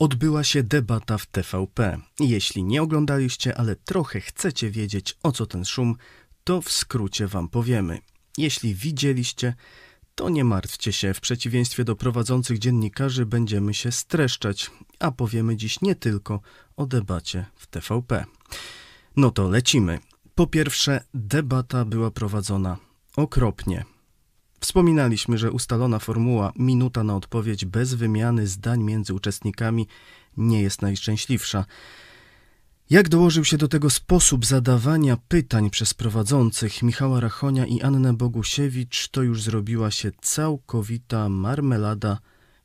odbyła się debata w TVP. Jeśli nie oglądaliście, ale trochę chcecie wiedzieć o co ten szum, to w skrócie wam powiemy. Jeśli widzieliście, to nie martwcie się, w przeciwieństwie do prowadzących dziennikarzy będziemy się streszczać, a powiemy dziś nie tylko o debacie w TVP. No to lecimy. Po pierwsze, debata była prowadzona okropnie. Wspominaliśmy, że ustalona formuła minuta na odpowiedź bez wymiany zdań między uczestnikami nie jest najszczęśliwsza. Jak dołożył się do tego sposób zadawania pytań przez prowadzących Michała Rachonia i Annę Bogusiewicz, to już zrobiła się całkowita marmelada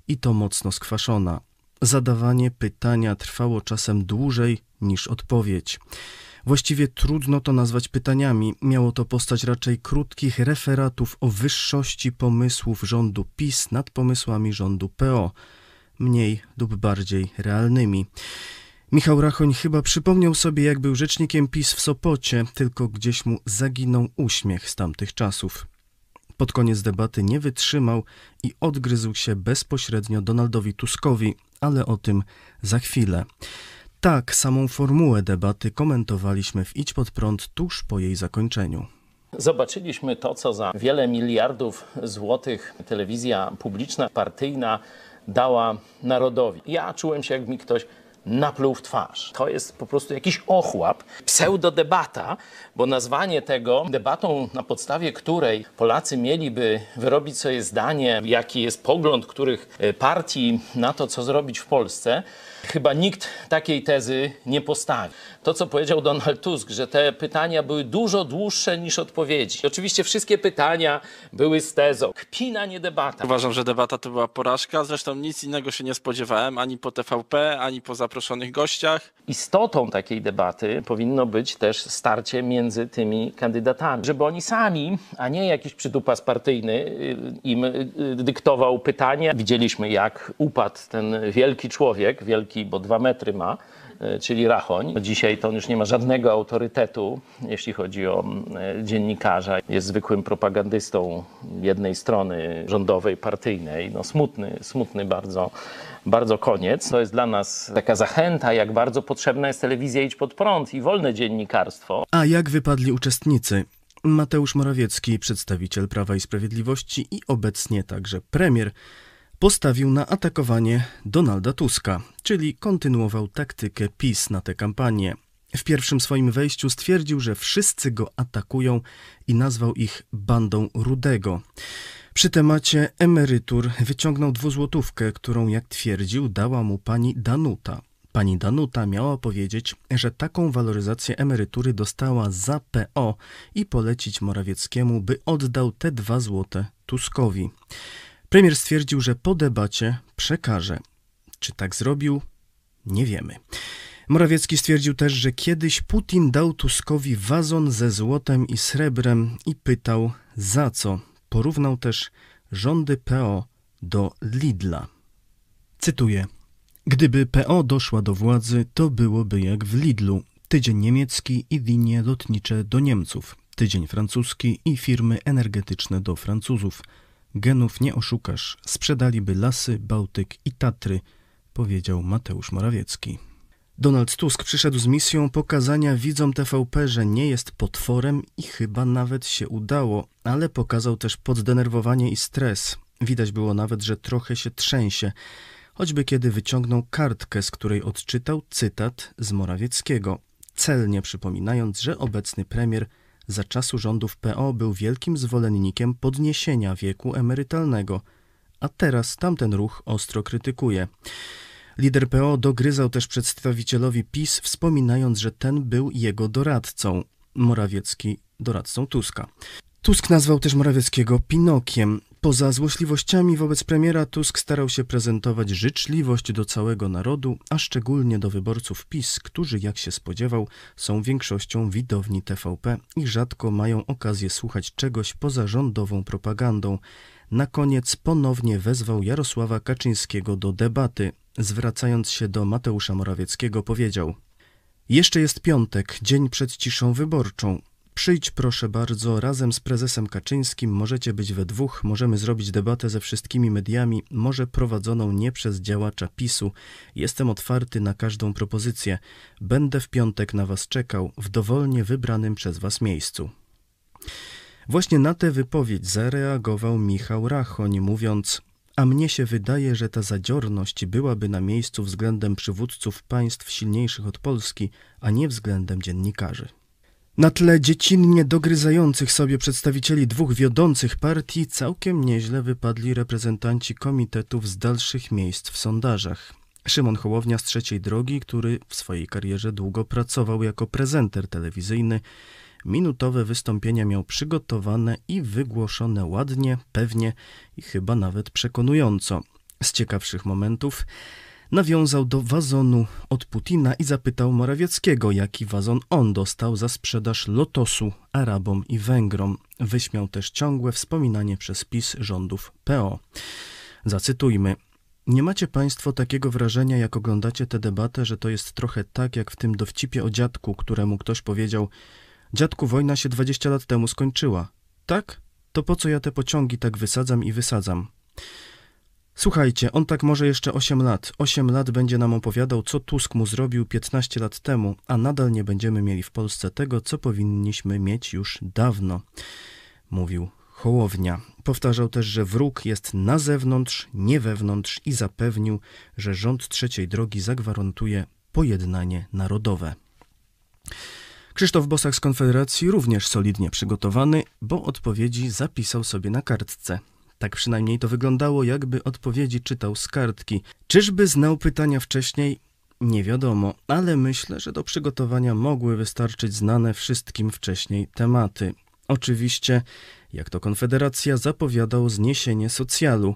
i to mocno skwaszona. Zadawanie pytania trwało czasem dłużej niż odpowiedź. Właściwie trudno to nazwać pytaniami. Miało to postać raczej krótkich referatów o wyższości pomysłów rządu PiS nad pomysłami rządu PO, mniej lub bardziej realnymi. Michał Rachoń chyba przypomniał sobie, jak był rzecznikiem PiS w Sopocie, tylko gdzieś mu zaginął uśmiech z tamtych czasów. Pod koniec debaty nie wytrzymał i odgryzł się bezpośrednio Donaldowi Tuskowi, ale o tym za chwilę. Tak, samą formułę debaty komentowaliśmy w Idź pod prąd tuż po jej zakończeniu. Zobaczyliśmy to, co za wiele miliardów złotych telewizja publiczna, partyjna dała narodowi. Ja czułem się, jak mi ktoś napluł w twarz. To jest po prostu jakiś ochłap, pseudodebata, bo nazwanie tego debatą, na podstawie której Polacy mieliby wyrobić sobie zdanie, jaki jest pogląd których e, partii na to, co zrobić w Polsce, chyba nikt takiej tezy nie postawi. To, co powiedział Donald Tusk, że te pytania były dużo dłuższe niż odpowiedzi. Oczywiście wszystkie pytania były z tezą. Kpina, nie debata. Uważam, że debata to była porażka. Zresztą nic innego się nie spodziewałem ani po TVP, ani po zaproszonych gościach. Istotą takiej debaty powinno być też starcie między tymi kandydatami, żeby oni sami, a nie jakiś przydupas partyjny y, im y, dyktował pytanie. Widzieliśmy, jak upadł ten wielki człowiek, wielki, bo dwa metry ma, y, czyli Rachoń. Dzisiaj to on już nie ma żadnego autorytetu, jeśli chodzi o dziennikarza. Jest zwykłym propagandystą jednej strony rządowej, partyjnej. No smutny, smutny bardzo bardzo koniec. To jest dla nas taka zachęta, jak bardzo potrzebna jest telewizja Idź Pod Prąd i wolne dziennikarstwo. A jak wypadli uczestnicy? Mateusz Morawiecki, przedstawiciel Prawa i Sprawiedliwości i obecnie także premier, postawił na atakowanie Donalda Tuska, czyli kontynuował taktykę PiS na tę kampanię. W pierwszym swoim wejściu stwierdził, że wszyscy go atakują i nazwał ich bandą Rudego. Przy temacie emerytur wyciągnął dwuzłotówkę, którą, jak twierdził, dała mu pani Danuta. Pani Danuta miała powiedzieć, że taką waloryzację emerytury dostała za PO i polecić Morawieckiemu, by oddał te dwa złote Tuskowi. Premier stwierdził, że po debacie przekaże. Czy tak zrobił? Nie wiemy. Morawiecki stwierdził też, że kiedyś Putin dał Tuskowi wazon ze złotem i srebrem i pytał za co. Porównał też rządy PO do Lidla. Cytuję: Gdyby PO doszła do władzy, to byłoby jak w Lidlu. Tydzień niemiecki i linie lotnicze do Niemców, tydzień francuski i firmy energetyczne do Francuzów. Genów nie oszukasz, sprzedaliby lasy, Bałtyk i Tatry, powiedział Mateusz Morawiecki. Donald Tusk przyszedł z misją pokazania widzom TVP, że nie jest potworem i chyba nawet się udało, ale pokazał też poddenerwowanie i stres. Widać było nawet, że trochę się trzęsie, choćby kiedy wyciągnął kartkę, z której odczytał cytat z Morawieckiego, celnie przypominając, że obecny premier za czasu rządów PO był wielkim zwolennikiem podniesienia wieku emerytalnego, a teraz tamten ruch ostro krytykuje. Lider PO dogryzał też przedstawicielowi PiS, wspominając, że ten był jego doradcą. Morawiecki doradcą Tuska. Tusk nazwał też Morawieckiego Pinokiem. Poza złośliwościami wobec premiera Tusk starał się prezentować życzliwość do całego narodu, a szczególnie do wyborców PiS, którzy, jak się spodziewał, są większością widowni TVP i rzadko mają okazję słuchać czegoś poza rządową propagandą. Na koniec ponownie wezwał Jarosława Kaczyńskiego do debaty. Zwracając się do Mateusza Morawieckiego, powiedział: Jeszcze jest piątek, dzień przed ciszą wyborczą. Przyjdź proszę bardzo, razem z prezesem Kaczyńskim możecie być we dwóch, możemy zrobić debatę ze wszystkimi mediami, może prowadzoną nie przez działacza PiSu. Jestem otwarty na każdą propozycję. Będę w piątek na was czekał, w dowolnie wybranym przez was miejscu. Właśnie na tę wypowiedź zareagował Michał Rachoń, mówiąc: A mnie się wydaje, że ta zadziorność byłaby na miejscu względem przywódców państw silniejszych od Polski, a nie względem dziennikarzy. Na tle dziecinnie dogryzających sobie przedstawicieli dwóch wiodących partii całkiem nieźle wypadli reprezentanci komitetów z dalszych miejsc w sondażach. Szymon Hołownia z trzeciej drogi, który w swojej karierze długo pracował jako prezenter telewizyjny, minutowe wystąpienia miał przygotowane i wygłoszone ładnie, pewnie i chyba nawet przekonująco. Z ciekawszych momentów nawiązał do wazonu od Putina i zapytał Morawieckiego, jaki wazon on dostał za sprzedaż lotosu Arabom i Węgrom. Wyśmiał też ciągłe wspominanie przez PiS rządów PO. Zacytujmy. Nie macie Państwo takiego wrażenia, jak oglądacie tę debatę, że to jest trochę tak, jak w tym dowcipie o dziadku, któremu ktoś powiedział: Dziadku, wojna się 20 lat temu skończyła. Tak? To po co ja te pociągi tak wysadzam i wysadzam? Słuchajcie, on tak może jeszcze 8 lat. 8 lat będzie nam opowiadał, co Tusk mu zrobił 15 lat temu, a nadal nie będziemy mieli w Polsce tego, co powinniśmy mieć już dawno, mówił Hołownia. Powtarzał też, że wróg jest na zewnątrz, nie wewnątrz i zapewnił, że rząd trzeciej drogi zagwarantuje pojednanie narodowe. Krzysztof Bosak z Konfederacji również solidnie przygotowany, bo odpowiedzi zapisał sobie na kartce. Tak przynajmniej to wyglądało, jakby odpowiedzi czytał z kartki. Czyżby znał pytania wcześniej? Nie wiadomo, ale myślę, że do przygotowania mogły wystarczyć znane wszystkim wcześniej tematy. Oczywiście, jak to Konfederacja zapowiadał zniesienie socjalu,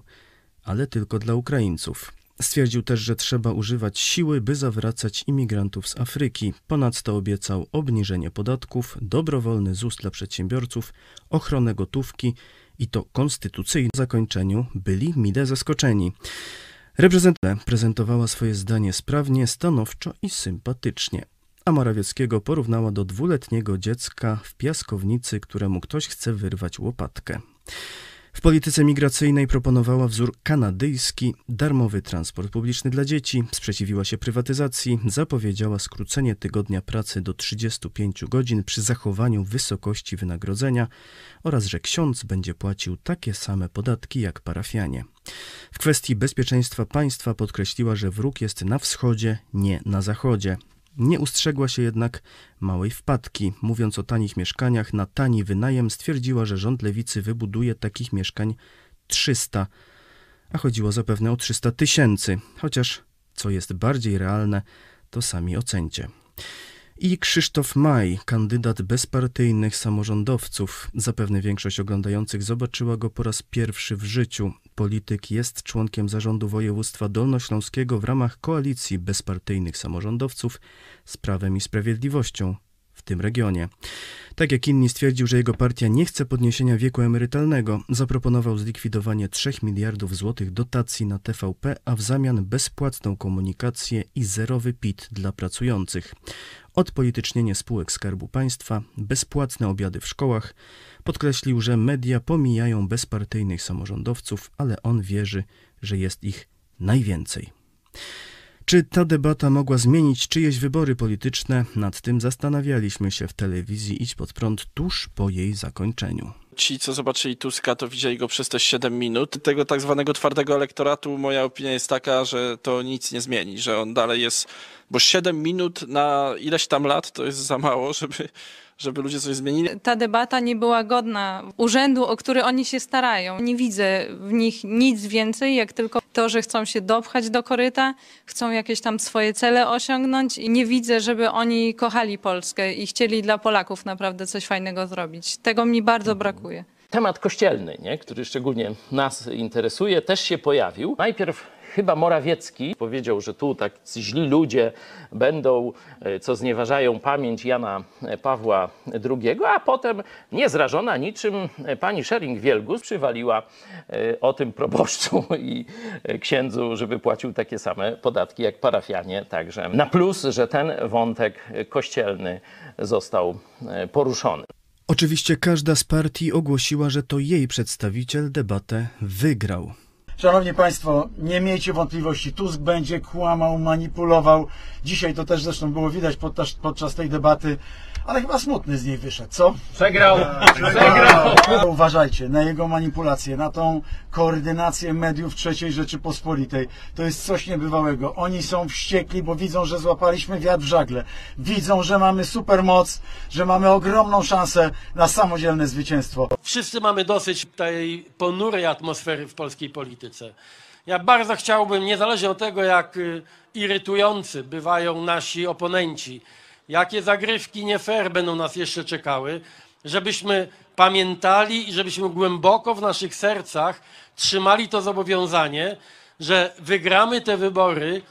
ale tylko dla Ukraińców. Stwierdził też, że trzeba używać siły, by zawracać imigrantów z Afryki. Ponadto obiecał obniżenie podatków, dobrowolny ZUS dla przedsiębiorców, ochronę gotówki i to konstytucyjnym zakończeniu byli mile zaskoczeni. Reprezentantka prezentowała swoje zdanie sprawnie, stanowczo i sympatycznie. A Morawieckiego porównała do dwuletniego dziecka w piaskownicy, któremu ktoś chce wyrwać łopatkę. W polityce migracyjnej proponowała wzór kanadyjski, darmowy transport publiczny dla dzieci, sprzeciwiła się prywatyzacji, zapowiedziała skrócenie tygodnia pracy do 35 godzin przy zachowaniu wysokości wynagrodzenia oraz że ksiądz będzie płacił takie same podatki jak parafianie. W kwestii bezpieczeństwa państwa podkreśliła, że wróg jest na wschodzie, nie na zachodzie. Nie ustrzegła się jednak małej wpadki. Mówiąc o tanich mieszkaniach na tani wynajem, stwierdziła, że rząd lewicy wybuduje takich mieszkań 300, a chodziło zapewne o 300 tysięcy, chociaż co jest bardziej realne, to sami ocencie i Krzysztof Maj, kandydat bezpartyjnych samorządowców. Zapewne większość oglądających zobaczyła go po raz pierwszy w życiu. Polityk jest członkiem zarządu województwa dolnośląskiego w ramach koalicji bezpartyjnych samorządowców z Prawem i Sprawiedliwością tym regionie. Tak jak inni stwierdził, że jego partia nie chce podniesienia wieku emerytalnego, zaproponował zlikwidowanie 3 miliardów złotych dotacji na TVP, a w zamian bezpłatną komunikację i zerowy PIT dla pracujących. Odpolitycznienie spółek Skarbu Państwa, bezpłatne obiady w szkołach. Podkreślił, że media pomijają bezpartyjnych samorządowców, ale on wierzy, że jest ich najwięcej. Czy ta debata mogła zmienić czyjeś wybory polityczne? Nad tym zastanawialiśmy się w telewizji Idź pod prąd tuż po jej zakończeniu. Ci, co zobaczyli Tuska, to widzieli go przez te 7 minut. Tego tak zwanego twardego elektoratu, moja opinia jest taka, że to nic nie zmieni, że on dalej jest, bo 7 minut na ileś tam lat to jest za mało, żeby żeby ludzie coś zmienili. Ta debata nie była godna urzędu, o który oni się starają. Nie widzę w nich nic więcej, jak tylko to, że chcą się dopchać do koryta, chcą jakieś tam swoje cele osiągnąć i nie widzę, żeby oni kochali Polskę i chcieli dla Polaków naprawdę coś fajnego zrobić. Tego mi bardzo brakuje. Temat kościelny, nie? który szczególnie nas interesuje, też się pojawił. Najpierw chyba Morawiecki powiedział, że tu tak źli ludzie będą, e, co znieważają pamięć Jana Pawła II, a potem niezrażona niczym pani Schering-Wielgus przywaliła e, o tym proboszczu i księdzu, żeby płacił takie same podatki jak parafianie. Także na plus, że ten wątek kościelny został e, poruszony. Oczywiście każda z partii ogłosiła, że to jej przedstawiciel debatę wygrał. Szanowni Państwo, nie miejcie wątpliwości, Tusk będzie kłamał, manipulował. Dzisiaj to też zresztą było widać podczas, podczas tej debaty, ale chyba smutny z niej wyszedł, co? Przegrał! Przegrał! Uważajcie na jego manipulację, na tą koordynację mediów III Rzeczypospolitej. To jest coś niebywałego. Oni są wściekli, bo widzą, że złapaliśmy wiatr w żagle. Widzą, że mamy supermoc, że mamy ogromną szansę na samodzielne zwycięstwo. Wszyscy mamy dosyć tej ponurej atmosfery w polskiej polityce. Ja bardzo chciałbym, niezależnie od tego, jak y, irytujący bywają nasi oponenci, jakie zagrywki nie fair będą nas jeszcze czekały, żebyśmy pamiętali i żebyśmy głęboko w naszych sercach trzymali to zobowiązanie, że wygramy te wybory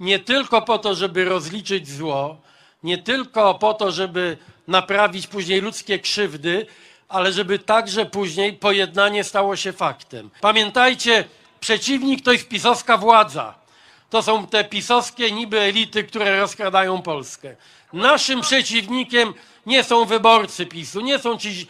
nie tylko po to, żeby rozliczyć zło, nie tylko po to, żeby naprawić później ludzkie krzywdy, ale żeby także później pojednanie stało się faktem. Pamiętajcie, przeciwnik to jest pisowska władza. To są te pisowskie niby elity, które rozkradają Polskę. Naszym przeciwnikiem nie są wyborcy PiSu, nie są ci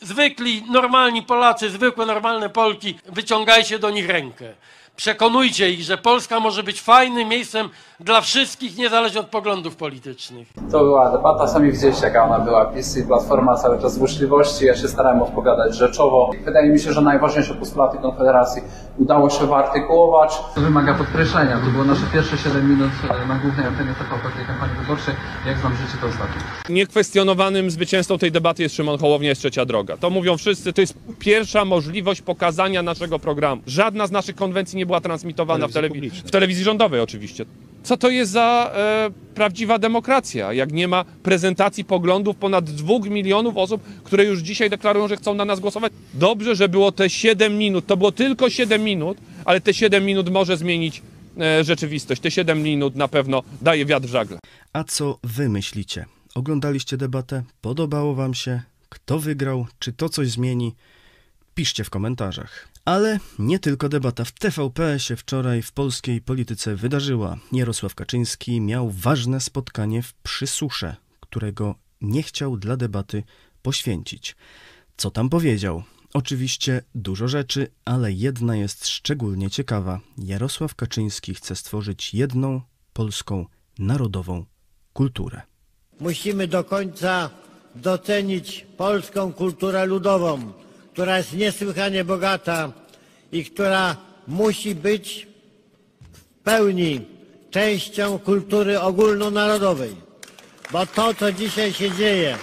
zwykli, normalni Polacy, zwykłe, normalne Polki. Wyciągajcie do nich rękę. Przekonujcie ich, że Polska może być fajnym miejscem dla wszystkich, niezależnie od poglądów politycznych. To była debata, sami widzieliście jaka ona była. PiS i Platforma cały czas złośliwości, ja się starałem odpowiadać rzeczowo. Wydaje mi się, że najważniejsze postulaty Konfederacji udało się wyartykułować. To wymaga podkreślenia, to było nasze pierwsze 7 minut e, na głównej antenie TVP tej kampanii wyborczej. Jak znam życie, to ostatnie. Niekwestionowanym zwycięzcą tej debaty jest Szymon Hołownia, jest trzecia droga. To mówią wszyscy, to jest pierwsza możliwość pokazania naszego programu. Żadna z naszych konwencji nie była transmitowana w, telewi- w telewizji rządowej oczywiście. Co to jest za e, prawdziwa demokracja, jak nie ma prezentacji poglądów ponad dwóch milionów osób, które już dzisiaj deklarują, że chcą na nas głosować? Dobrze, że było te 7 minut, to było tylko 7 minut, ale te 7 minut może zmienić e, rzeczywistość. Te 7 minut na pewno daje wiatr w żagle. A co wy myślicie? Oglądaliście debatę? Podobało wam się? Kto wygrał? Czy to coś zmieni? Piszcie w komentarzach. Ale nie tylko debata w TVP się wczoraj w polskiej polityce wydarzyła. Jarosław Kaczyński miał ważne spotkanie w Przysusze, którego nie chciał dla debaty poświęcić. Co tam powiedział? Oczywiście dużo rzeczy, ale jedna jest szczególnie ciekawa. Jarosław Kaczyński chce stworzyć jedną polską narodową kulturę. Musimy do końca docenić polską kulturę ludową, która jest niesłychanie bogata i która musi być w pełni częścią kultury ogólnonarodowej. Bo to, co dzisiaj się dzieje,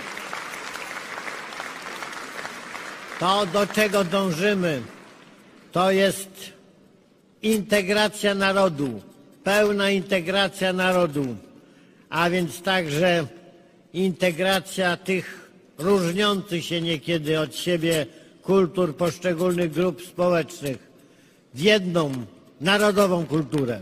to, do czego dążymy, to jest integracja narodu, pełna integracja narodu, a więc także integracja tych różniących się niekiedy od siebie kultur poszczególnych grup społecznych w jedną narodową kulturę.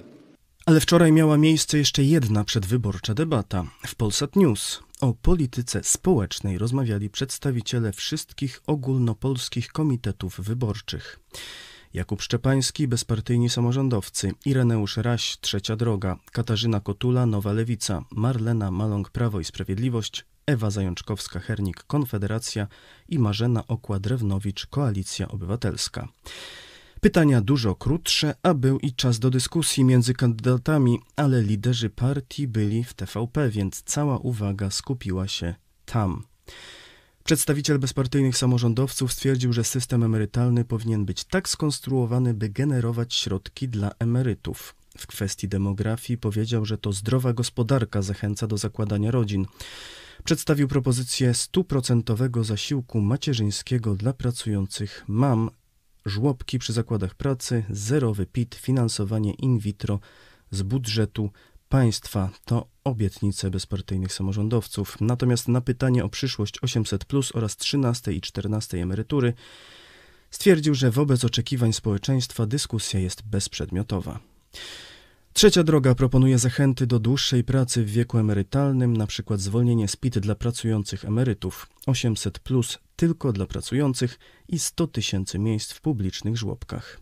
Ale wczoraj miała miejsce jeszcze jedna przedwyborcza debata. W Polsat News o polityce społecznej rozmawiali przedstawiciele wszystkich ogólnopolskich komitetów wyborczych. Jakub Szczepański, bezpartyjni samorządowcy, Ireneusz Raś, Trzecia Droga, Katarzyna Kotula, Nowa Lewica, Marlena Maląg, Prawo i Sprawiedliwość, Ewa Zajączkowska-Hernik, Konfederacja i Marzena Okła-Drewnowicz, Koalicja Obywatelska. Pytania dużo krótsze, a był i czas do dyskusji między kandydatami, ale liderzy partii byli w TVP, więc cała uwaga skupiła się tam. Przedstawiciel bezpartyjnych samorządowców stwierdził, że system emerytalny powinien być tak skonstruowany, by generować środki dla emerytów. W kwestii demografii powiedział, że to zdrowa gospodarka zachęca do zakładania rodzin. Przedstawił propozycję stuprocentowego zasiłku macierzyńskiego dla pracujących mam, żłobki przy zakładach pracy, zerowy PIT, finansowanie in vitro z budżetu państwa. To obietnice bezpartyjnych samorządowców. Natomiast na pytanie o przyszłość 800 plus oraz 13 i 14 emerytury stwierdził, że wobec oczekiwań społeczeństwa dyskusja jest bezprzedmiotowa. Trzecia droga proponuje zachęty do dłuższej pracy w wieku emerytalnym, np. zwolnienie z PIT dla pracujących emerytów, 800 plus tylko dla pracujących i 100 tysięcy miejsc w publicznych żłobkach.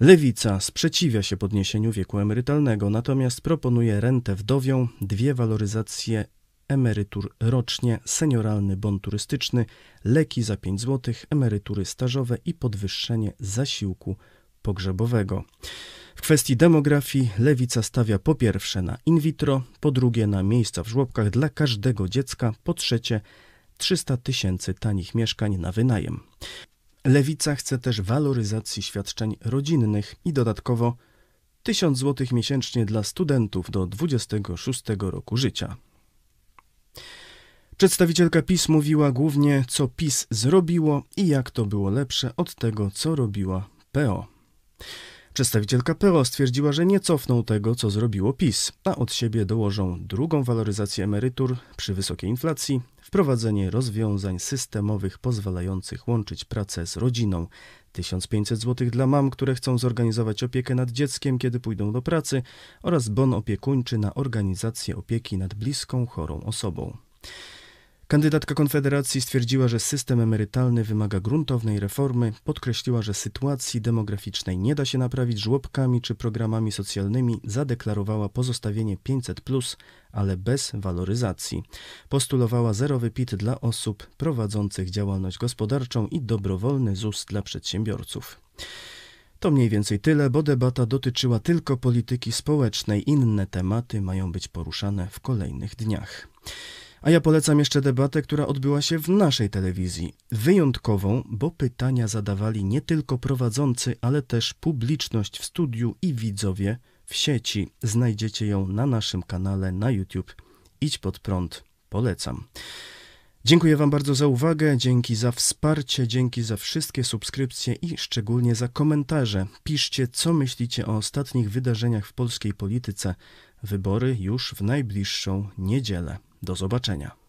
Lewica sprzeciwia się podniesieniu wieku emerytalnego, natomiast proponuje rentę wdowią, dwie waloryzacje emerytur rocznie, senioralny bon turystyczny, leki za 5 zł, emerytury stażowe i podwyższenie zasiłku pogrzebowego. W kwestii demografii lewica stawia po pierwsze na in vitro, po drugie na miejsca w żłobkach dla każdego dziecka, po trzecie 300 tysięcy tanich mieszkań na wynajem. Lewica chce też waloryzacji świadczeń rodzinnych i dodatkowo 1000 zł miesięcznie dla studentów do 26 roku życia. Przedstawicielka PiS mówiła głównie, co PiS zrobiło i jak to było lepsze od tego, co robiła PO. Przedstawicielka PO stwierdziła, że nie cofną tego, co zrobiło PiS, a od siebie dołożą drugą waloryzację emerytur przy wysokiej inflacji, wprowadzenie rozwiązań systemowych pozwalających łączyć pracę z rodziną, 1500 zł dla mam, które chcą zorganizować opiekę nad dzieckiem, kiedy pójdą do pracy, oraz bon opiekuńczy na organizację opieki nad bliską chorą osobą. Kandydatka Konfederacji stwierdziła, że system emerytalny wymaga gruntownej reformy, podkreśliła, że sytuacji demograficznej nie da się naprawić żłobkami czy programami socjalnymi, zadeklarowała pozostawienie 500, ale bez waloryzacji. Postulowała zerowy PIT dla osób prowadzących działalność gospodarczą i dobrowolny ZUS dla przedsiębiorców. To mniej więcej tyle, bo debata dotyczyła tylko polityki społecznej. Inne tematy mają być poruszane w kolejnych dniach. A ja polecam jeszcze debatę, która odbyła się w naszej telewizji. Wyjątkową, bo pytania zadawali nie tylko prowadzący, ale też publiczność w studiu i widzowie w sieci. Znajdziecie ją na naszym kanale na YouTube. Idź pod prąd. Polecam. Dziękuję Wam bardzo za uwagę, dzięki za wsparcie, dzięki za wszystkie subskrypcje i szczególnie za komentarze. Piszcie, co myślicie o ostatnich wydarzeniach w polskiej polityce. Wybory już w najbliższą niedzielę. Do zobaczenia.